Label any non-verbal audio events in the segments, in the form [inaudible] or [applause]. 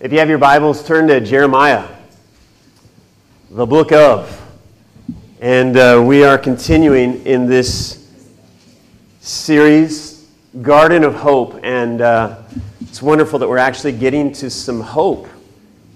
If you have your Bibles, turn to Jeremiah, the book of. And uh, we are continuing in this series, Garden of Hope. And uh, it's wonderful that we're actually getting to some hope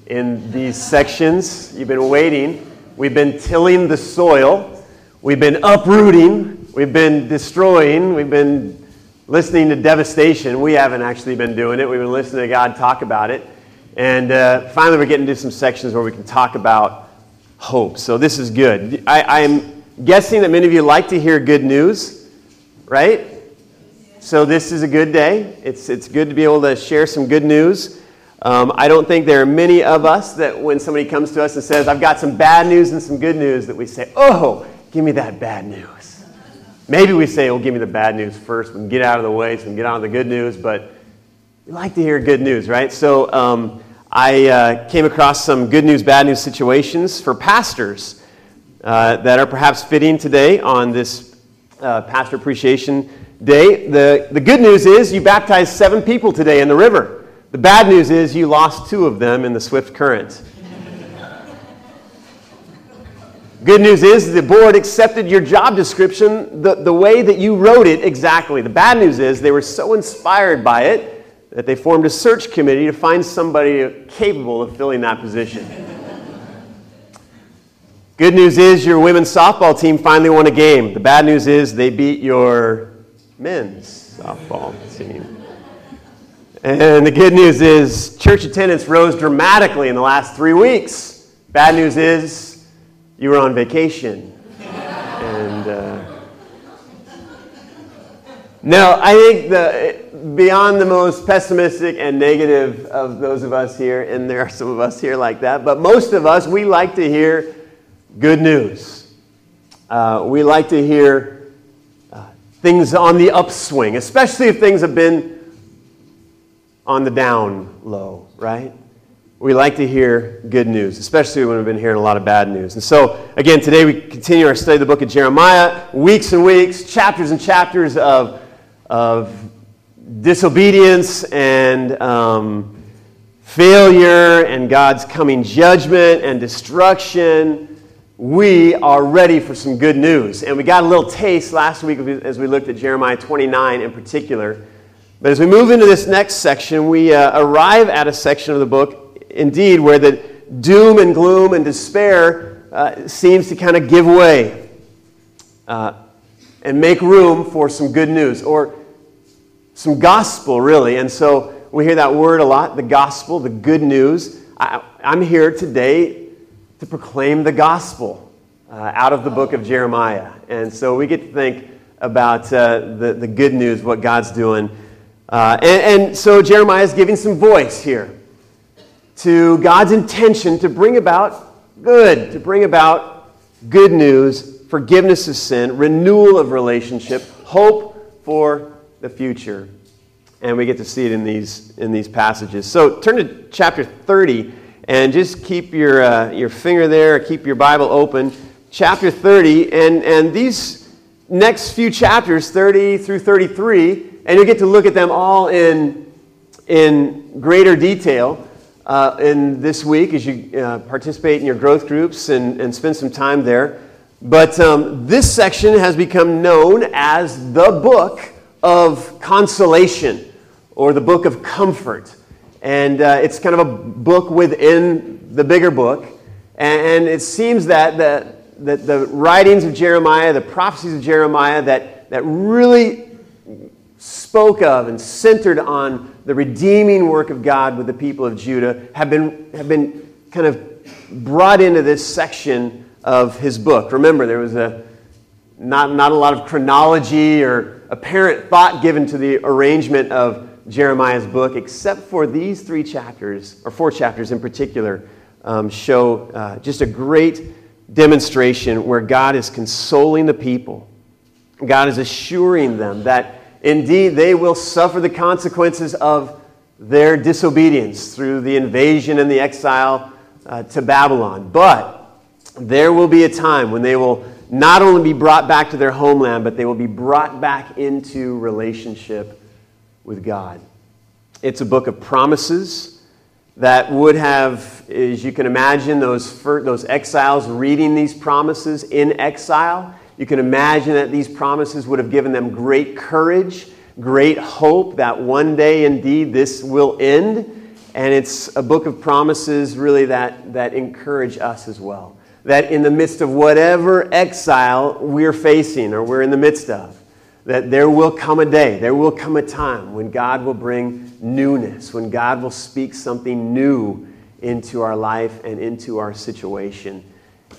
in these sections. You've been waiting. We've been tilling the soil, we've been uprooting, we've been destroying, we've been listening to devastation. We haven't actually been doing it, we've been listening to God talk about it. And uh, finally, we're getting to some sections where we can talk about hope. So this is good. I, am guessing that many of you like to hear good news, right? So this is a good day. It's, it's good to be able to share some good news. Um, I don't think there are many of us that when somebody comes to us and says, I've got some bad news and some good news, that we say, oh, give me that bad news. Maybe we say, well, give me the bad news first. We can get out of the way so we can get on to the good news. But we like to hear good news, right? So um, I uh, came across some good news, bad news situations for pastors uh, that are perhaps fitting today on this uh, Pastor Appreciation Day. The, the good news is you baptized seven people today in the river. The bad news is you lost two of them in the swift current. Good news is the board accepted your job description the, the way that you wrote it exactly. The bad news is they were so inspired by it that they formed a search committee to find somebody capable of filling that position. Good news is your women's softball team finally won a game. The bad news is they beat your men's softball team. And the good news is church attendance rose dramatically in the last three weeks. Bad news is you were on vacation. and uh, no, I think the, beyond the most pessimistic and negative of those of us here, and there are some of us here like that, but most of us, we like to hear good news. Uh, we like to hear uh, things on the upswing, especially if things have been on the down low, right? we like to hear good news, especially when we've been hearing a lot of bad news. And so, again, today we continue our study of the book of Jeremiah, weeks and weeks, chapters and chapters of, of disobedience and um, failure and God's coming judgment and destruction. We are ready for some good news. And we got a little taste last week as we looked at Jeremiah 29 in particular. But as we move into this next section, we uh, arrive at a section of the book indeed where the doom and gloom and despair uh, seems to kind of give way uh, and make room for some good news or some gospel, really. And so we hear that word a lot the gospel, the good news. I, am here today to proclaim the gospel uh, out of the book of Jeremiah. And so we get to think about uh, the, the good news, what God's doing. Uh, and, and so Jeremiah is giving some voice here to God's intention to bring about good, to bring about good news, forgiveness of sin, renewal of relationship, hope for the future. And we get to see it in these, in these passages. So turn to chapter 30 and just keep your, uh, your finger there, keep your Bible open. Chapter 30, and, and these next few chapters, 30 through 33, and you'll get to look at them all in, in greater detail uh, in this week as you uh, participate in your growth groups and, and spend some time there. But um, this section has become known as the book of consolation or the book of comfort. And uh, it's kind of a book within the bigger book. And, it seems that the, that the writings of Jeremiah, the prophecies of Jeremiah, that, that really spoke of and centered on the redeeming work of God with the people of Judah have been, have been kind of brought into this section of his book. Remember, there was a, not, not a lot of chronology or apparent thought given to the arrangement of Jeremiah's book, except for these three chapters, or four chapters in particular, um, show uh, just a great demonstration where God is consoling the people. God is assuring them that Indeed, they will suffer the consequences of their disobedience through the invasion and the exile uh, to Babylon. But there will be a time when they will not only be brought back to their homeland, but they will be brought back into relationship with God. It's a book of promises, that would have, as you can imagine, those, those exiles reading these promises in exile. You can imagine that these promises would have given them great courage, great hope that one day indeed this will end. And it's a book of promises really that, that encourage us as well. That in the midst of whatever exile we're facing or we're in the midst of, that there will come a day, there will come a time when God will bring newness, when God will speak something new into our life and into our situation.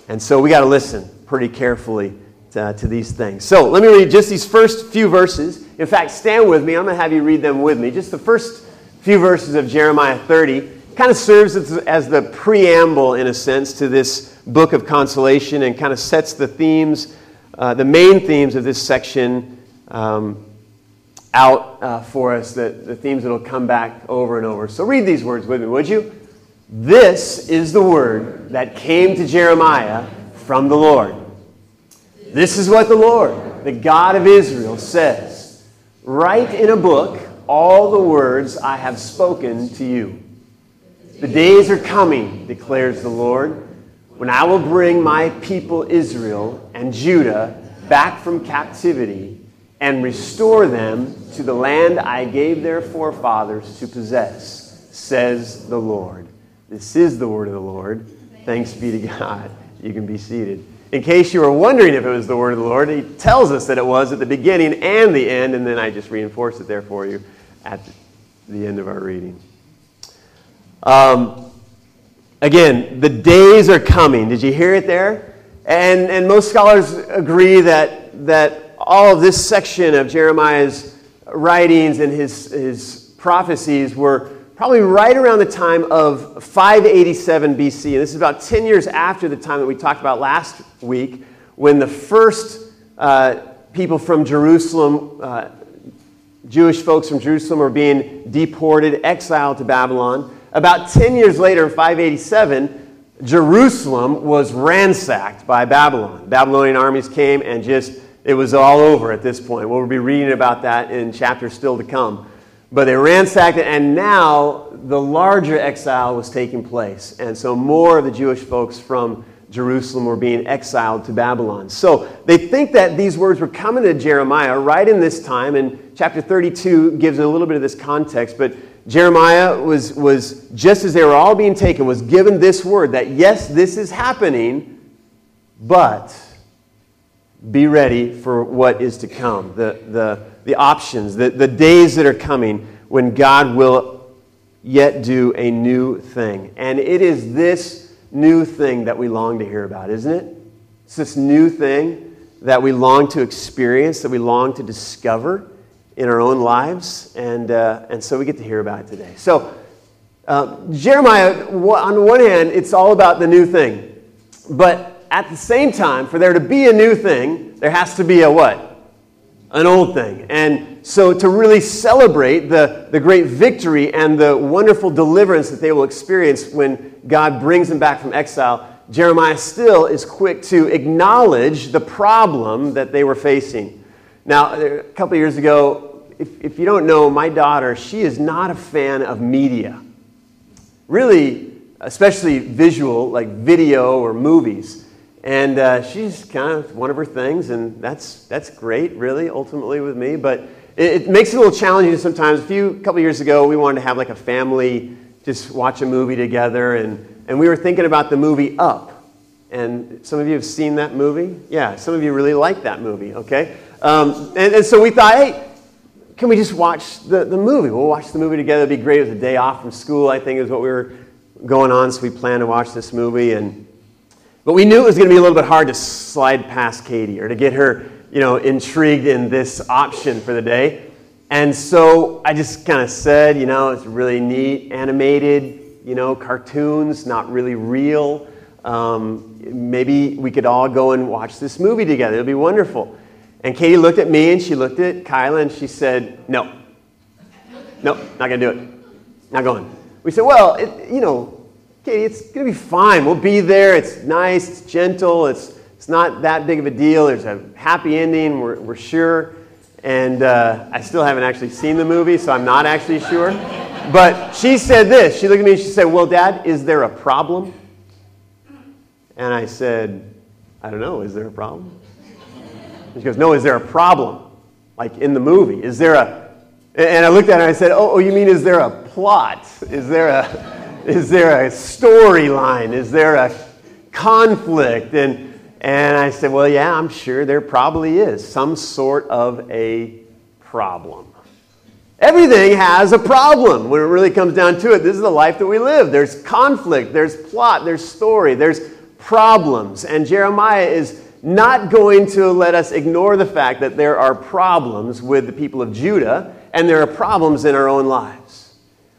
And so we got to listen pretty carefully to, to, these things. So let me read just these first few verses. In fact, stand with me. I'm going to have you read them with me. Just the first few verses of Jeremiah 30 kind of serves as, as the preamble, in a sense, to this book of consolation and kind of sets the themes, uh, the main themes of this section um, out uh, for us, the, the themes that will come back over and over. So read these words with me, would you? This is the word that came to Jeremiah from the Lord. This is what the Lord, the God of Israel, says Write in a book all the words I have spoken to you. The days are coming, declares the Lord, when I will bring my people Israel and Judah back from captivity and restore them to the land I gave their forefathers to possess, says the Lord. This is the word of the Lord. Thanks be to God. You can be seated. In case you were wondering if it was the word of the Lord, he tells us that it was at the beginning and the end, and then I just reinforced it there for you at the end of our reading. Um, again, the days are coming. Did you hear it there? And, and most scholars agree that, that all of this section of Jeremiah's writings and his, his prophecies were probably right around the time of 587 BC. And this is about 10 years after the time that we talked about last week when the first uh, people from Jerusalem, uh, Jewish folks from Jerusalem, were being deported, exiled to Babylon. About 10 years later, in 587, Jerusalem was ransacked by Babylon. Babylonian armies came and just it was all over at this point. We'll be reading about that in chapters still to come. But they ransacked it, and now the larger exile was taking place. And so more of the Jewish folks from Jerusalem were being exiled to Babylon. So they think that these words were coming to Jeremiah right in this time, and chapter 32 gives a little bit of this context. But Jeremiah was, was just as they were all being taken, was given this word that yes, this is happening, but be ready for what is to come, the, the, the options, the, the days that are coming when God will yet do a new thing. And it is this new thing that we long to hear about, isn't it? It's this new thing that we long to experience, that we long to discover in our own lives. And, uh, and so we get to hear about it today. So, uh, Jeremiah, on the one hand, it's all about the new thing. But at the same time, for there to be a new thing, there has to be a what? An old thing. And so to really celebrate the, the great victory and the wonderful deliverance that they will experience when God brings them back from exile, Jeremiah still is quick to acknowledge the problem that they were facing. Now, a couple years ago, if, if you don't know, my daughter, she is not a fan of media. Really, especially visual, like video or movies. And uh, she's kind of one of her things, and that's, that's great, really, ultimately with me. But it, it makes it a little challenging sometimes. A few couple years ago, we wanted to have like a family just watch a movie together, and, and we were thinking about the movie Up. And some of you have seen that movie? Yeah, some of you really like that movie, okay? Um, and, and so we thought, hey, can we just watch the, the movie? We'll watch the movie together. It'd be great. It was a day off from school, I think, is what we were going on. So we planned to watch this movie. And but we knew it was going to be a little bit hard to slide past Katie or to get her, you know, intrigued in this option for the day. And so I just kind of said, you know, it's really neat, animated, you know, cartoons, not really real. Um, maybe we could all go and watch this movie together. It'll be wonderful. And Katie looked at me and she looked at Kyla and she said, no. Nope, not going to do it. Not going. We said, well, it, you know, Katie, it's going to be fine. We'll be there. It's nice, it's gentle, it's, it's not that big of a deal. There's a happy ending, we're, we're sure. And uh, I still haven't actually seen the movie, so I'm not actually sure. but she said this. She looked at me and she said, Well, Dad, is there a problem? And I said, I don't know. Is there a problem? She goes, No, is there a problem? Like in the movie. Is there a. And I looked at her and I said, Oh, oh you mean is there a plot? Is there a. Is there a storyline? Is there a conflict? And, and I said, Well, yeah, I'm sure there probably is some sort of a problem. Everything has a problem when it really comes down to it. This is the life that we live. There's conflict, there's plot, there's story, there's problems. And Jeremiah is not going to let us ignore the fact that there are problems with the people of Judah and there are problems in our own lives.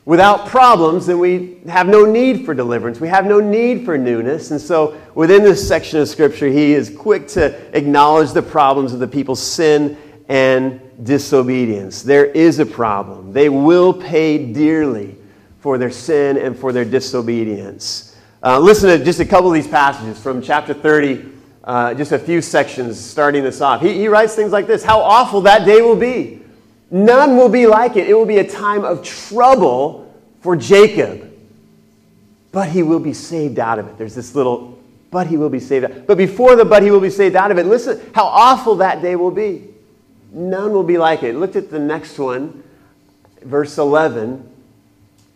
Without problems, then we have no need for deliverance. We have no need for newness. And so, within this section of Scripture, he is quick to acknowledge the problems of the people's sin and disobedience. There is a problem. They will pay dearly for their sin and for their disobedience. Uh, listen to just a couple of these passages from chapter 30, uh, just a few sections starting this off. He, he writes things like this How awful that day will be! None will be like it. It will be a time of trouble for Jacob. But he will be saved out of it. There's this little, but he will be saved out. But before the but he will be saved out of it, listen how awful that day will be. None will be like it. Look at the next one, verse 11.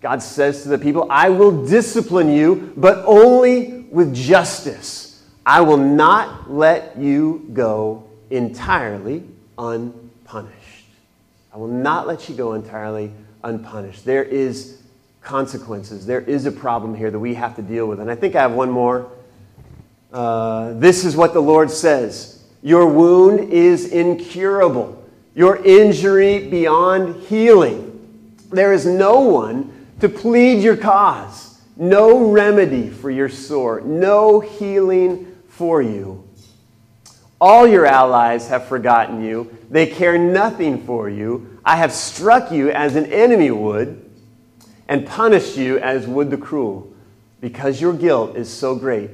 God says to the people, I will discipline you, but only with justice. I will not let you go entirely unpunished. I will not let you go entirely unpunished. There is consequences. There is a problem here that we have to deal with. And I think I have one more. Uh, this is what the Lord says your wound is incurable, your injury beyond healing. There is no one to plead your cause, no remedy for your sore, no healing for you. All your allies have forgotten you. They care nothing for you. I have struck you as an enemy would and punished you as would the cruel, because your guilt is so great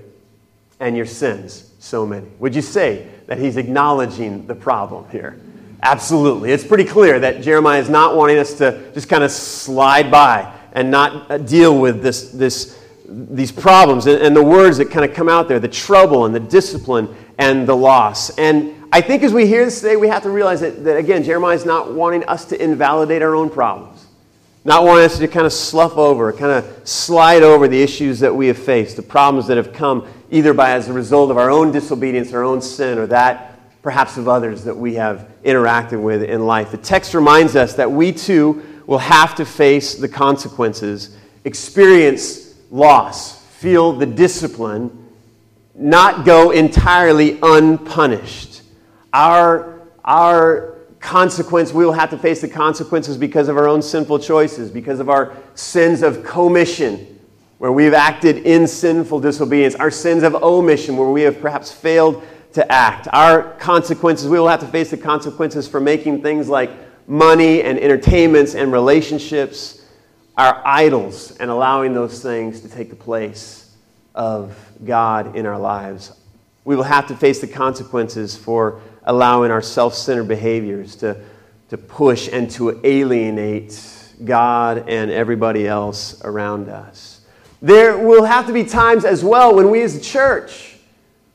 and your sins so many. Would you say that he's acknowledging the problem here? Absolutely. It's pretty clear that Jeremiah is not wanting us to just kind of slide by and not uh, deal with this, this, these problems and, and the words that kind of come out there the trouble and the discipline and the loss. And I think as we hear this today, we have to realize that, that again, Jeremiah is not wanting us to invalidate our own problems, not wanting us to kind of slough over, kind of slide over the issues that we have faced, the problems that have come either by as a result of our own disobedience, our own sin, or that perhaps of others that we have interacted with in life. The text reminds us that we too will have to face the consequences, experience loss, feel the discipline, not go entirely unpunished. Our, our consequence, we will have to face the consequences because of our own sinful choices, because of our sins of commission where we've acted in sinful disobedience, our sins of omission, where we have perhaps failed to act, our consequences, we will have to face the consequences for making things like money and entertainments and relationships our idols and allowing those things to take the place of God in our lives. We will have to face the consequences for allowing our self centered behaviors to, to push and to alienate God and everybody else around us. There will have to be times as well when we as a church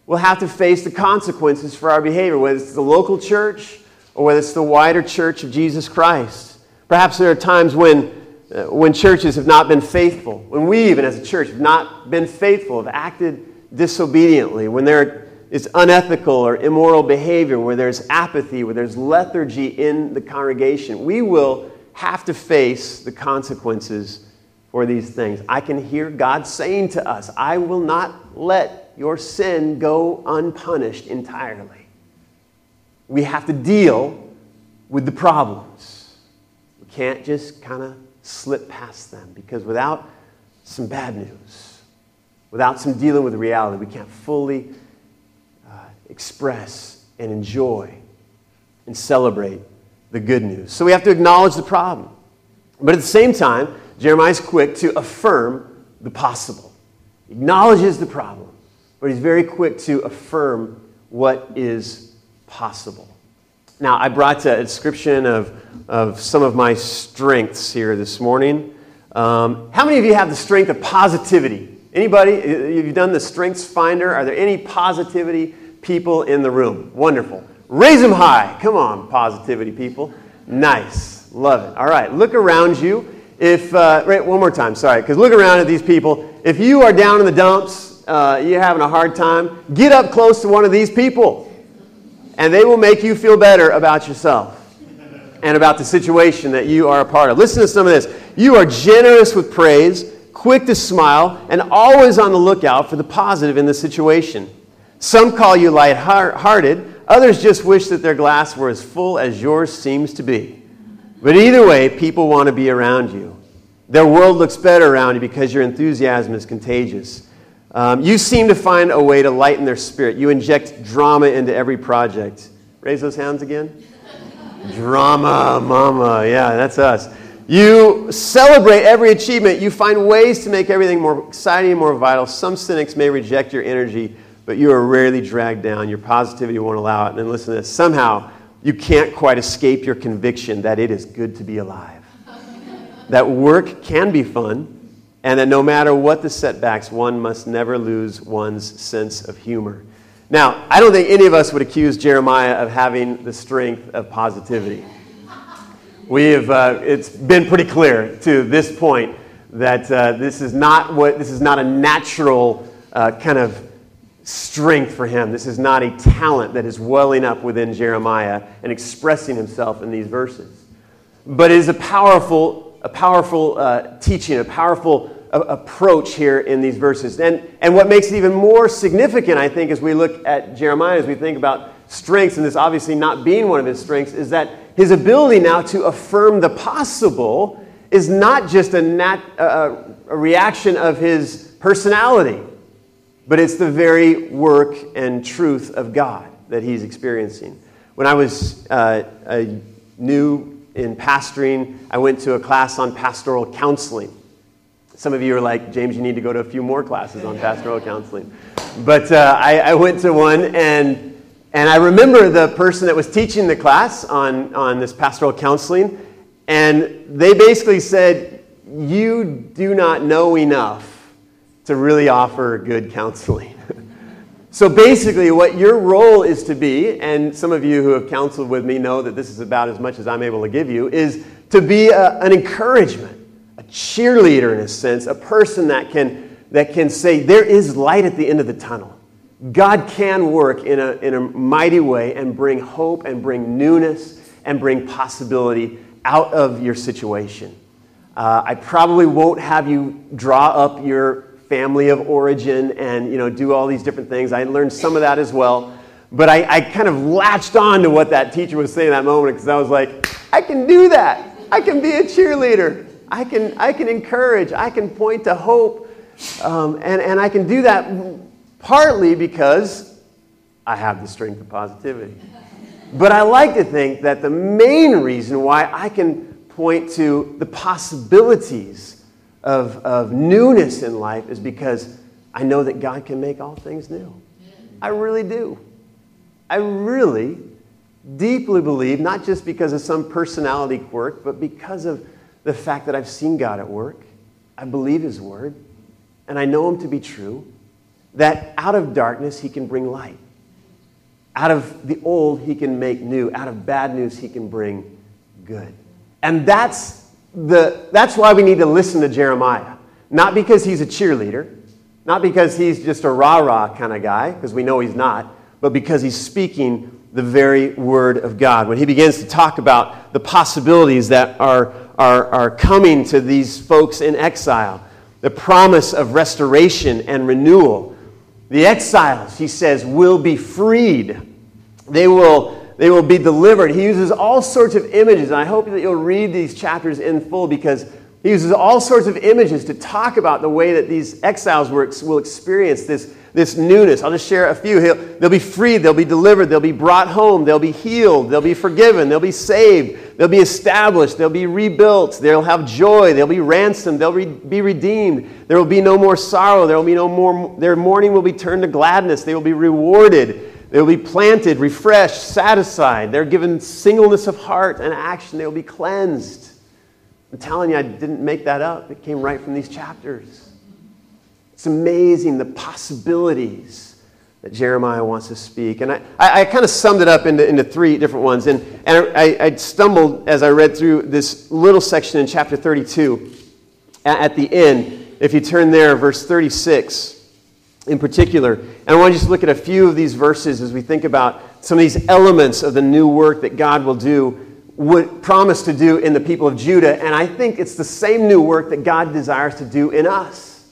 will have to face the consequences for our behavior, whether it's the local church or whether it's the wider church of Jesus Christ. Perhaps there are times when, Uh, when churches have not been faithful, when we, even as a church, have not been faithful, have acted disobediently, when there is unethical or immoral behavior, where there's apathy, where there's lethargy in the congregation. We will have to face the consequences for these things. I can hear God saying to us, I will not let your sin go unpunished entirely. We have to deal with the problems. We can't just kind of slip past them because without some bad news, without some dealing with reality, we can't fully uh, express and enjoy and celebrate the good news. So we have to acknowledge the problem. But at the same time, Jeremiah is quick to affirm the possible. He acknowledges the problem, but he's very quick to affirm what is possible. Now, I brought a description of, of some of my strengths here this morning. Um, how many of you have the strength of positivity? Anybody? Have you done the Strengths Finder? Are there any positivity people in the room? Wonderful. Raise them high. Come on, positivity people. Nice. Love it. All right, look around you. If, uh, right, one more time, sorry, because look around at these people. If you are down in the dumps, uh, you're having a hard time, get up close to one of these people, and they will make you feel better about yourself and about the situation that you are a part of. Listen to some of this. You are generous with praise, quick to smile, and always on the lookout for the positive in the situation. Some call you light-hearted, others just wish that their glass were as full as yours seems to be. But either way, people want to be around you. Their world looks better around you because your enthusiasm is contagious. Um, you seem to find a way to lighten their spirit. You inject drama into every project. Raise those hands again. Drama, mama. Yeah, that's us. You celebrate every achievement. You find ways to make everything more exciting and more vital. Some cynics may reject your energy, but you are rarely dragged down. Your positivity won't allow it. And then listen to this. Somehow, you can't quite escape your conviction that it is good to be alive. that work can be fun, and that no matter what the setbacks, one must never lose one's sense of humor. Now, I don't think any of us would accuse Jeremiah of having the strength of positivity. We have, uh, it's been pretty clear to this point that uh, this, is not what, this is not a natural uh, kind of strength for him. This is not a talent that is welling up within Jeremiah and expressing himself in these verses. But it is a powerful, a powerful uh, teaching, a powerful approach here in these verses. And, and what makes it even more significant, I think, as we look at Jeremiah, as we think about strengths, and this obviously not being one of his strengths, is that his ability now to affirm the possible is not just a, nat, a, a reaction of his personality, but it's the very work and truth of God that he's experiencing. When I was uh, a new in pastoring, I went to a class on pastoral counseling. Some of you are like, James, you need to go to a few more classes on pastoral [laughs] counseling. But uh, I, I, went to one, and, and I remember the person that was teaching the class on, on this pastoral counseling, and they basically said, You do not know enough to really offer good counseling. So basically, what your role is to be, and some of you who have counseled with me know that this is about as much as I'm able to give you, is to be a, an encouragement a cheerleader in a sense, a person that can, that can say, there is light at the end of the tunnel. God can work in a, in a mighty way and bring hope and bring newness and bring possibility out of your situation. Uh, I probably won't have you draw up your family of origin and you know, do all these different things. I learned some of that as well. But I, I kind of latched on to what that teacher was saying in that moment because I was like, I can do that. I can be a cheerleader. I can, I can encourage, I can point to hope, um, and, and I can do that partly because I have the strength of positivity. But I like to think that the main reason why I can point to the possibilities of, of newness in life is because I know that God can make all things new. I really do. I really deeply believe, not just because of some personality quirk, but because of the fact that I've seen God at work, I believe His word, and I know Him to be true, that out of darkness He can bring light. Out of the old He can make new. Out of bad news He can bring good. And that's, the, that's why we need to listen to Jeremiah. Not because he's a cheerleader, not because he's just a rah rah kind of guy, because we know he's not, but because he's speaking the very word of God. When he begins to talk about the possibilities that are, are, are coming to these folks in exile, the promise of restoration and renewal. The exiles, he says, will be freed. They will, they will be delivered. He uses all sorts of images, and I hope that you'll read these chapters in full because he uses all sorts of images to talk about the way that these exiles will experience this this newness. I'll just share a few. He'll, they'll be freed, they'll be delivered, they'll be brought home, they'll be healed, they'll be forgiven, they'll be saved, they'll be established, they'll be rebuilt, they'll have joy, they'll be ransomed, they'll re- be redeemed. There will be no more sorrow, there will be no more, their mourning will be turned to gladness, they will be rewarded. They will be planted, refreshed, satisfied. They're given singleness of heart and action. They will be cleansed. I'm telling you, I didn't make that up. It came right from these chapters. It's amazing the possibilities that Jeremiah wants to speak. And I, I, I kind of summed it up into, into three different ones. And, and I, I stumbled as I read through this little section in chapter 32 at, at the end. If you turn there, verse 36 in particular. And I want to just look at a few of these verses as we think about some of these elements of the new work that God will do, would promise to do in the people of Judah. And I think it's the same new work that God desires to do in us.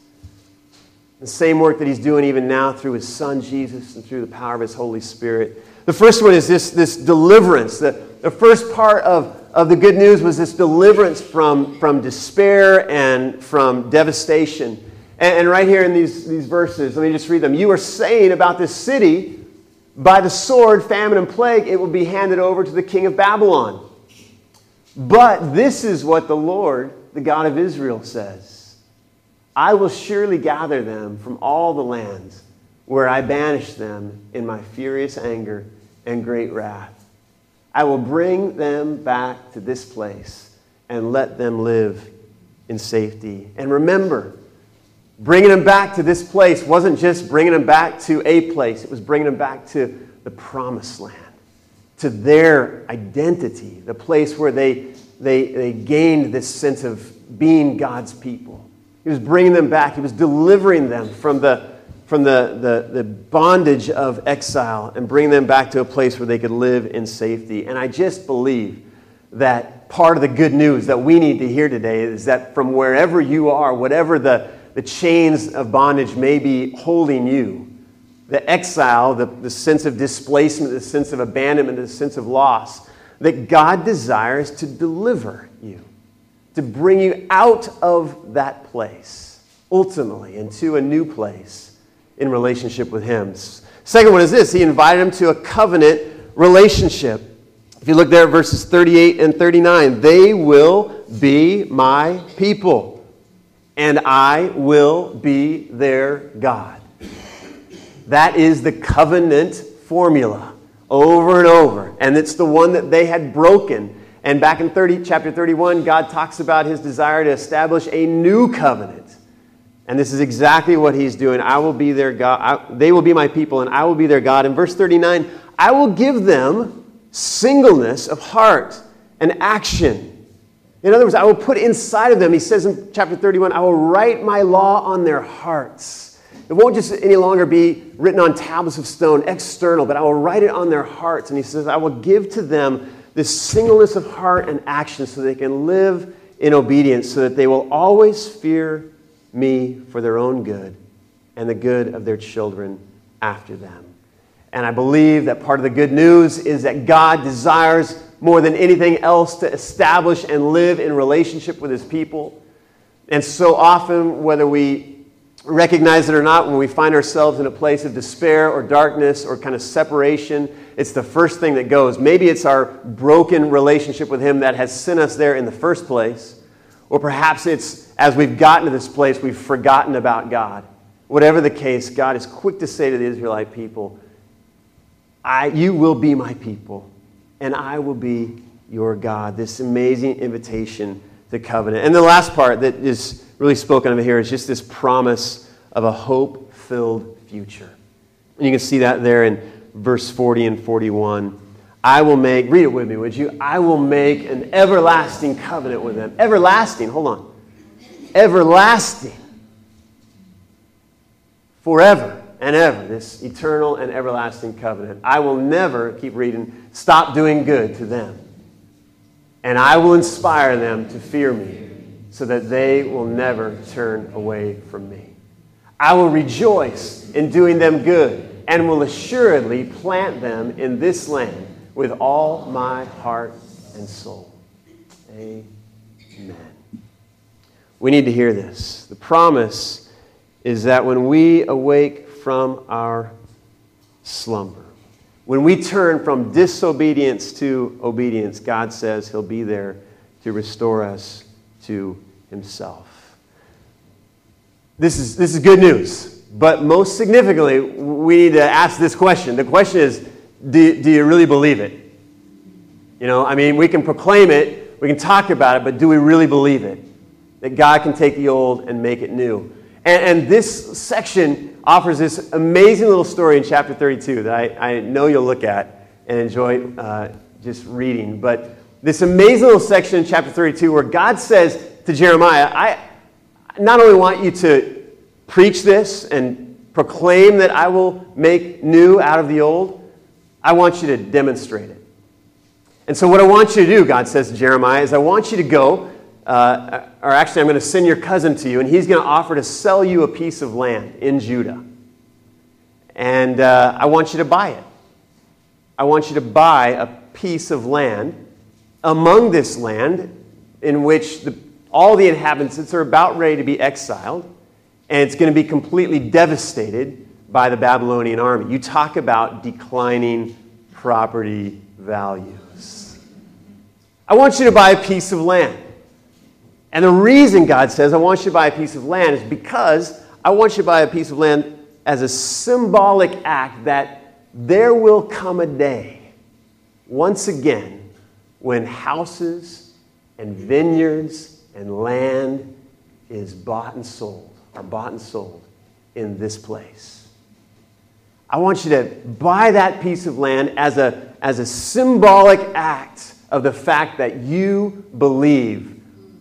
The same work that He's doing even now through His Son Jesus and through the power of His Holy Spirit. The first one is this, this deliverance. The, the first part of, of the good news was this deliverance from, from despair and from devastation. And, and right here in these, these verses, let me just read them. You are saying about this city, by the sword, famine, and plague, it will be handed over to the king of Babylon. But this is what the Lord, the God of Israel, says I will surely gather them from all the lands where I banished them in my furious anger and great wrath. I will bring them back to this place and let them live in safety. And remember, bringing them back to this place wasn't just bringing them back to a place, it was bringing them back to the promised land, to their identity, the place where they, they, they gained this sense of being God's people. He was bringing them back, He was delivering them from the, from the, the, the bondage of exile and bringing them back to a place where they could live in safety. And I just believe that part of the good news that we need to hear today is that from wherever you are, whatever the the chains of bondage may be holding you. The exile, the, the sense of displacement, the sense of abandonment, the sense of loss, that God desires to deliver you, to bring you out of that place, ultimately, into a new place in relationship with Him. Second one is this He invited him to a covenant relationship. If you look there at verses 38 and 39, they will be my people and I will be their God. That is the covenant formula over and over. And it's the one that they had broken. And back in 30, chapter 31, God talks about his desire to establish a new covenant. And this is exactly what he's doing. I will be their God. I, they will be my people, and I will be their God. In verse 39, I will give them singleness of heart and action in other words, I will put inside of them, he says in chapter 31, I will write my law on their hearts. It won't just any longer be written on tablets of stone, external, but I will write it on their hearts. And he says, I will give to them this singleness of heart and action so they can live in obedience, so that they will always fear me for their own good and the good of their children after them. And I believe that part of the good news is that God desires more than anything else to establish and live in relationship with his people. And so often, whether we recognize it or not, when we find ourselves in a place of despair or darkness or kind of separation, it's the first thing that goes. Maybe it's our broken relationship with him that has sent us there in the first place. Or perhaps it's as we've gotten to this place, we've forgotten about God. Whatever the case, God is quick to say to the Israelite people, I, You will be my people and I will be your God. This amazing invitation to covenant. And the last part that is really spoken of here is just this promise of a hope filled future. And you can see that there in verse 40 and 41. I will make, read it with me, would you? I will make an everlasting covenant with them. Everlasting, hold on. Everlasting. Forever and ever, this eternal and everlasting covenant. I will never, keep reading, stop doing good to them. And I will inspire them to fear me so that they will never turn away from me. I will rejoice in doing them good and will assuredly plant them in this land with all my heart and soul. Amen. We need to hear this. The promise is that when we awake from our slumber. When we turn from disobedience to obedience, God says He'll be there to restore us to Himself. This is, this is good news, but most significantly, we need to ask this question. The question is do, do you really believe it? You know, I mean, we can proclaim it, we can talk about it, but do we really believe it? That God can take the old and make it new. And, and this section offers this amazing little story in chapter 32 that I, I know you'll look at and enjoy uh, just reading. But this amazing little section in chapter 32 where God says to Jeremiah, I not only want you to preach this and proclaim that I will make new out of the old, I want you to demonstrate it. And so, what I want you to do, God says to Jeremiah, is I want you to go, uh, or actually, I'm going to send your cousin to you, and he's going to offer to sell you a piece of land in Judah. And uh, I want you to buy it. I want you to buy a piece of land among this land in which the, all the inhabitants are about ready to be exiled and it's going to be completely devastated by the Babylonian army. You talk about declining property values. I want you to buy a piece of land. And the reason God says, I want you to buy a piece of land is because I want you to buy a piece of land as a symbolic act that there will come a day, once again, when houses and vineyards and land is bought and sold are bought and sold in this place. I want you to buy that piece of land as a, as a symbolic act of the fact that you believe,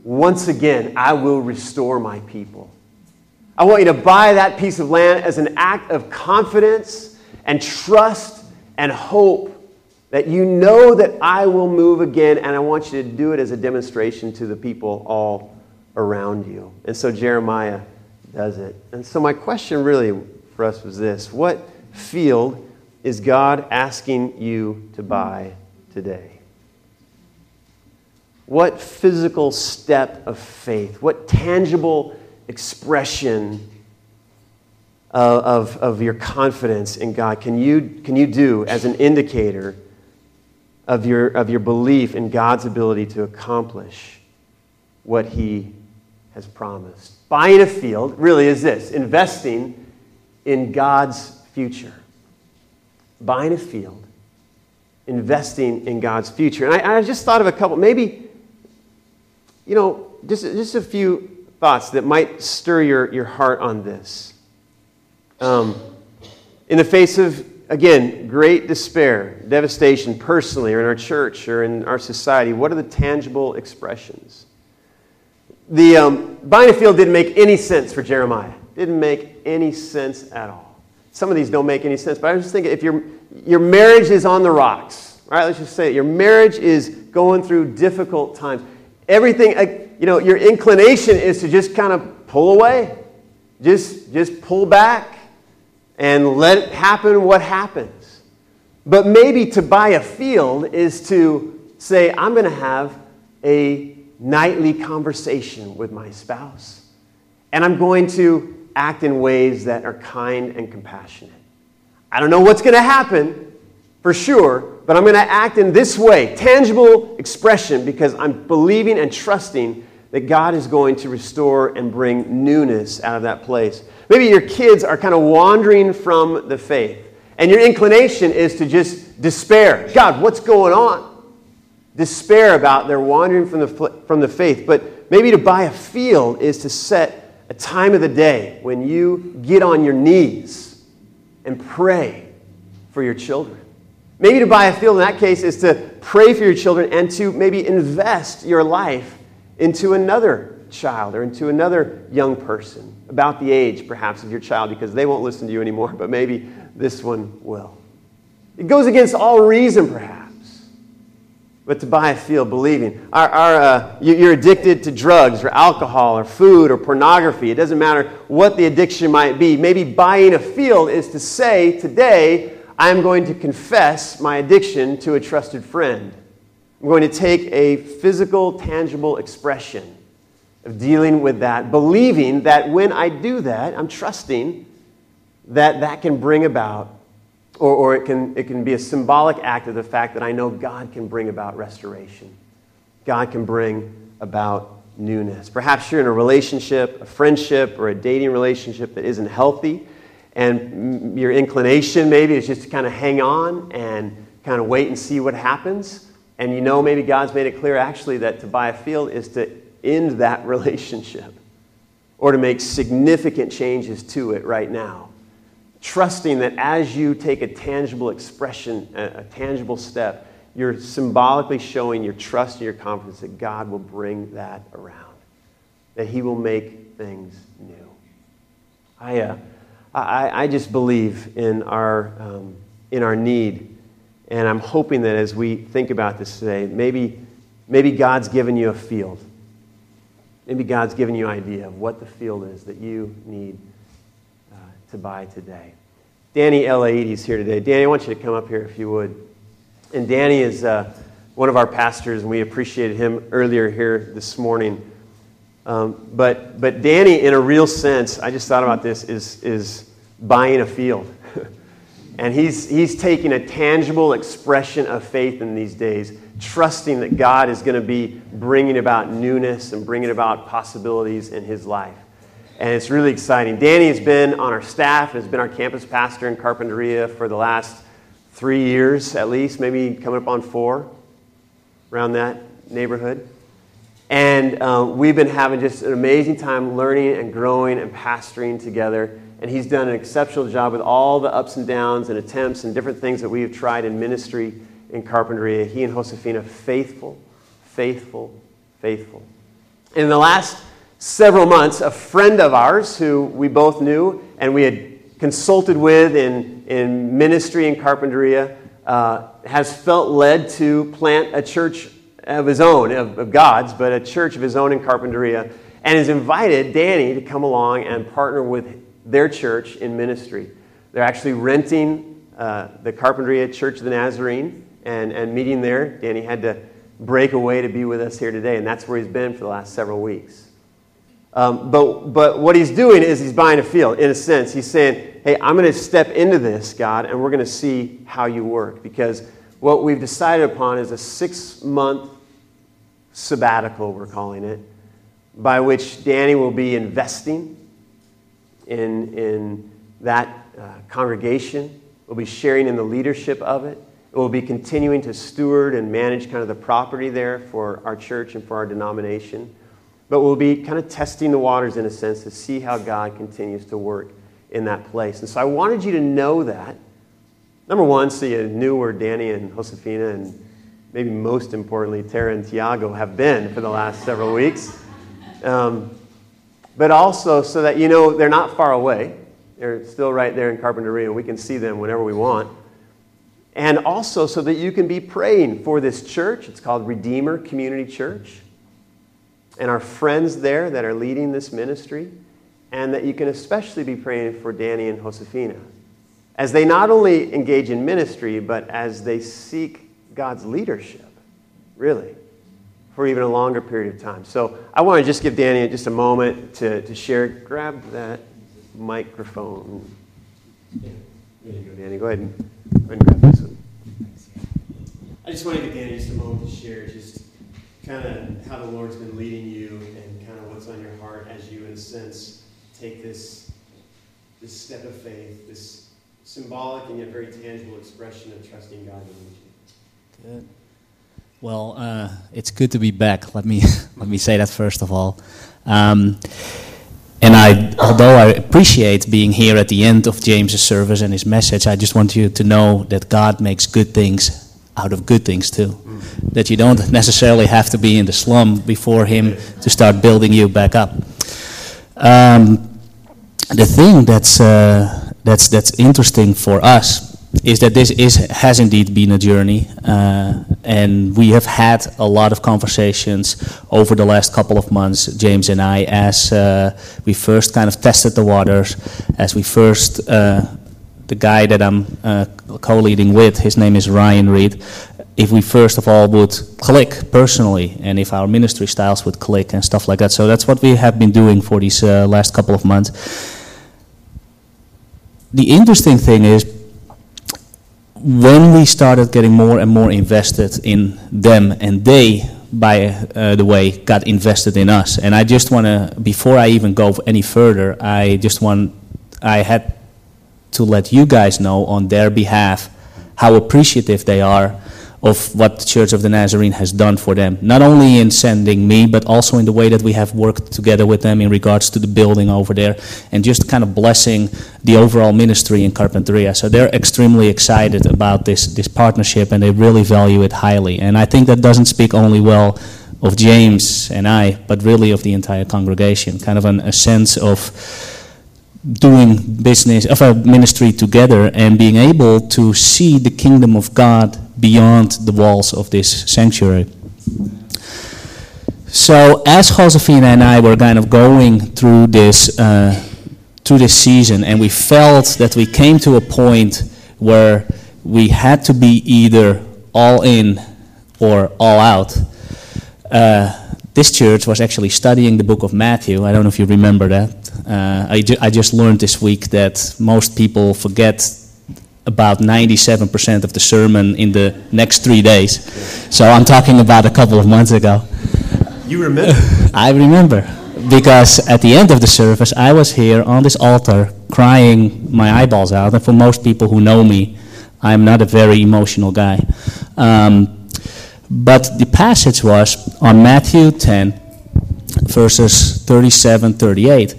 once again, I will restore my people. I want you to buy that piece of land as an act of confidence and trust and hope that you know that I will move again, and I want you to do it as a demonstration to the people all around you. And so Jeremiah does it. And so, my question really for us was this What field is God asking you to buy today? What physical step of faith, what tangible expression of, of, your confidence in God can you, can you do as an indicator of your, of your belief in God's ability to accomplish what He has promised? Buying a field really is this investing in God's future. Buying a field, investing in God's future. And I, I just thought of a couple, maybe, you know, just, just a few thoughts that might stir your, your heart on this. Um, in the face of, again, great despair, devastation personally, or in our church, or in our society, what are the tangible expressions? The um, buying field didn't make any sense for Jeremiah. Didn't make any sense at all. Some of these don't make any sense, but I was just thinking if your, your marriage is on the rocks, right? Let's just say it. Your marriage is going through difficult times. Everything, uh, you know, your inclination is to just kind of pull away. Just, just pull back and let it happen what happens. But maybe to buy a field is to say, I'm going to have a nightly conversation with my spouse. And I'm going to act in ways that are kind and compassionate. I don't know what's going to happen for sure, but I'm going to act in this way tangible expression because I'm believing and trusting that God is going to restore and bring newness out of that place. Maybe your kids are kind of wandering from the faith, and your inclination is to just despair. God, what's going on? despair about their wandering from the, from the faith. But maybe to buy a field is to set a time of the day when you get on your knees and pray for your children. Maybe to buy a field in that case is to pray for your children and to maybe invest your life into another child or into another young person about the age perhaps of your child because they won't listen to you anymore, but maybe this one will. It goes against all reason perhaps but to buy a field believing. Our, our, uh, you're addicted to drugs or alcohol or food or pornography. It doesn't matter what the addiction might be. Maybe buying a field is to say, today, I'm going to confess my addiction to a trusted friend. I'm going to take a physical, tangible expression of dealing with that, believing that when I do that, I'm trusting that that can bring about or, or it, can, it can be a symbolic act of the fact that I know God can bring about restoration. God can bring about newness. Perhaps you're in a relationship, a friendship, or a dating relationship that isn't healthy, and your inclination maybe is just to kind of hang on and kind of wait and see what happens. And you know, maybe God's made it clear actually that to buy a field is to end that [laughs] relationship or to make significant changes to it right now. Trusting that as you take a tangible expression, a, tangible step, you're symbolically showing your trust and your confidence that God will bring that around, that He will make things new. I, uh, I, I just believe in our, um, in our need, and I'm hoping that as we think about this today, maybe, maybe God's given you a field. Maybe God's given you an idea of what the field is that you need uh, to buy today. Danny Elaidi is here today. Danny, I want you to come up here if you would. And Danny is uh, one of our pastors, and we appreciated him earlier here this morning. Um, but, but Danny, in a real sense, I just thought about this, is, is buying a field. [laughs] and he's, he's taking a tangible expression of faith in these days, trusting that God is going to be bringing about newness and bringing about possibilities in his life. And it's really exciting. Danny has been on our staff, has been our campus pastor in Carpinteria for the last three years at least, maybe coming up on four, around that neighborhood. And um, we've been having just an amazing time learning and growing and pastoring together. And he's done an exceptional job with all the ups and downs and attempts and different things that we have tried in ministry in Carpinteria. He and Josefina, faithful, faithful, faithful. In the last several months, a friend of ours who we both knew and we had consulted with in, in ministry in Carpinteria uh, has felt led to plant a church of his own, of, of God's, but a church of his own in Carpinteria, and has invited Danny to come along and partner with their church in ministry. They're actually renting uh, the Carpinteria Church of the Nazarene and, and meeting there. Danny had to break away to be with us here today, and that's where he's been for the last several weeks. Um, but, but what he's doing is he's buying a field, in a sense. He's saying, hey, I'm going to step into this, God, and we're going to see how you work. Because what we've decided upon is a six month sabbatical, we're calling it, by which Danny will be investing in, in that uh, congregation, will be sharing in the leadership of it. It will be continuing to steward and manage kind of the property there for our church and for our denomination. But we'll be kind of testing the waters in a sense to see how God continues to work in that place. And so I wanted you to know that. Number one, so you knew where Danny and Josefina and maybe most importantly, Tara and Tiago have been for the last several weeks. Um, but also so that you know they're not far away. They're still right there in Carpinteria, and we can see them whenever we want. And also so that you can be praying for this church. It's called Redeemer Community Church and our friends there that are leading this ministry, and that you can especially be praying for Danny and Josefina as they not only engage in ministry, but as they seek God's leadership, really, for even a longer period of time. So I want to just give Danny just a moment to, to share. Grab that microphone. Go, Danny. Go ahead and, go ahead and grab this one. I just want to give Danny just a moment to share just kind of how the Lord's been leading you and kind of what's on your heart as you, in a sense, take this, this step of faith, this symbolic and yet very tangible expression of trusting God in you. Good. Well, uh, it's good to be back. Let me [laughs] let me say that first of all. Um, and I, although I appreciate being here at the end of James's service and his message, I just want you to know that God makes good things out of good things too. Mm. That you don't necessarily have to be in the slum before Him to start building you back up. Um, the thing that's uh, that's that's interesting for us is that this is has indeed been a journey, uh, and we have had a lot of conversations over the last couple of months, James and I, as uh, we first kind of tested the waters, as we first uh, the guy that I'm uh, co-leading with, his name is Ryan Reed. If we first of all would click personally, and if our ministry styles would click and stuff like that, so that's what we have been doing for these uh, last couple of months. The interesting thing is when we started getting more and more invested in them, and they, by uh, the way, got invested in us. And I just want to, before I even go any further, I just want, I had to let you guys know on their behalf how appreciative they are of what the Church of the Nazarene has done for them. Not only in sending me, but also in the way that we have worked together with them in regards to the building over there and just kind of blessing the overall ministry in Carpinteria. So they're extremely excited about this, this partnership and they really value it highly. And I think that doesn't speak only well of James and I, but really of the entire congregation. Kind of an, a sense of doing business of a ministry together and being able to see the kingdom of God beyond the walls of this sanctuary. So as Josefina and I were kind of going through this uh, through this season, and we felt that we came to a point where we had to be either all in or all out. Uh, this church was actually studying the book of Matthew. I don't know if you remember that. Uh, I, ju- I just learned this week that most people forget about 97% of the sermon in the next three days. So I'm talking about a couple of months ago. You remember? [laughs] I remember because at the end of the service, I was here on this altar crying my eyeballs out. And for most people who know me, I'm not a very emotional guy. Um, but the passage was on Matthew 10, verses 37 38.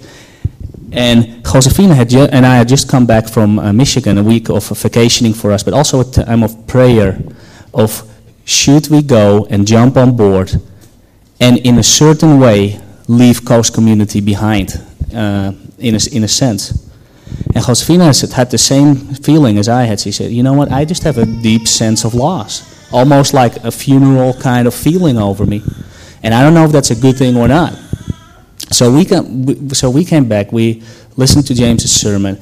And Josefina had and I had just come back from uh, Michigan, a week of vacationing for us, but also a time of prayer of should we go and jump on board and in a certain way leave Coast Community behind, uh, in, a, in a sense. And Josefina had the same feeling as I had. She said, You know what? I just have a deep sense of loss, almost like a funeral kind of feeling over me. And I don't know if that's a good thing or not. So we, come, so we came back, we listened to James's sermon,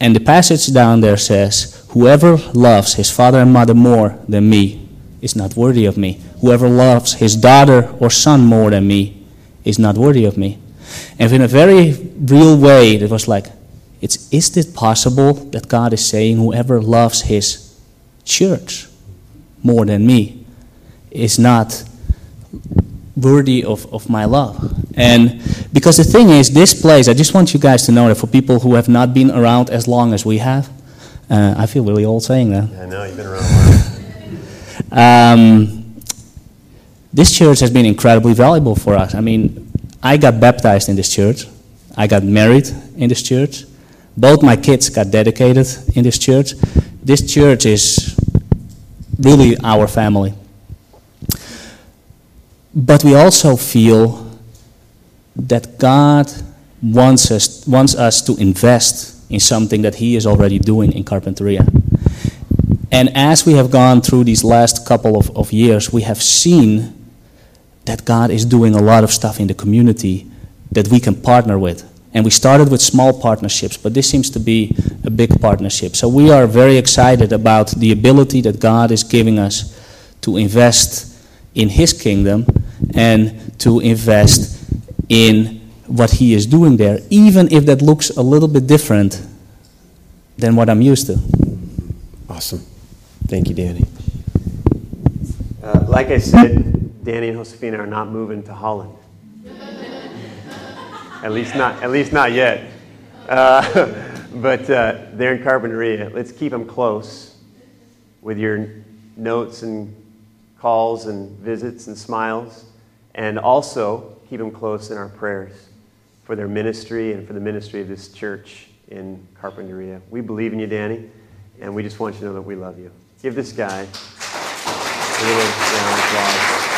and the passage down there says, Whoever loves his father and mother more than me is not worthy of me. Whoever loves his daughter or son more than me is not worthy of me. And in a very real way, it was like, it's, is it possible that God is saying, Whoever loves his church more than me is not worthy of, of my love. And because the thing is, this place, I just want you guys to know that for people who have not been around as long as we have, uh, I feel really old saying that. I know, you've been around a while. Um, this church has been incredibly valuable for us. I mean, I got baptized in this church, I got married in this church, both my kids got dedicated in this church. This church is really our family. But we also feel that God wants us, wants us to invest in something that He is already doing in Carpinteria. And as we have gone through these last couple of, of years, we have seen that God is doing a lot of stuff in the community that we can partner with. And we started with small partnerships, but this seems to be a big partnership. So we are very excited about the ability that God is giving us to invest in His kingdom and to invest in what He is doing there, even if that looks a little bit different than what I'm used to. Awesome. Thank you, Danny. Uh, like I said, Danny and Josefina are not moving to Holland. at least not. At least not yet. Uh, [laughs] but uh, they're in Carpinteria. Let's keep them close with your notes and calls and visits and smiles, and also keep them close in our prayers for their ministry and for the ministry of this church in Carpinteria. We believe in you, Danny, and we just want you to know that we love you. Give this guy a little round applause.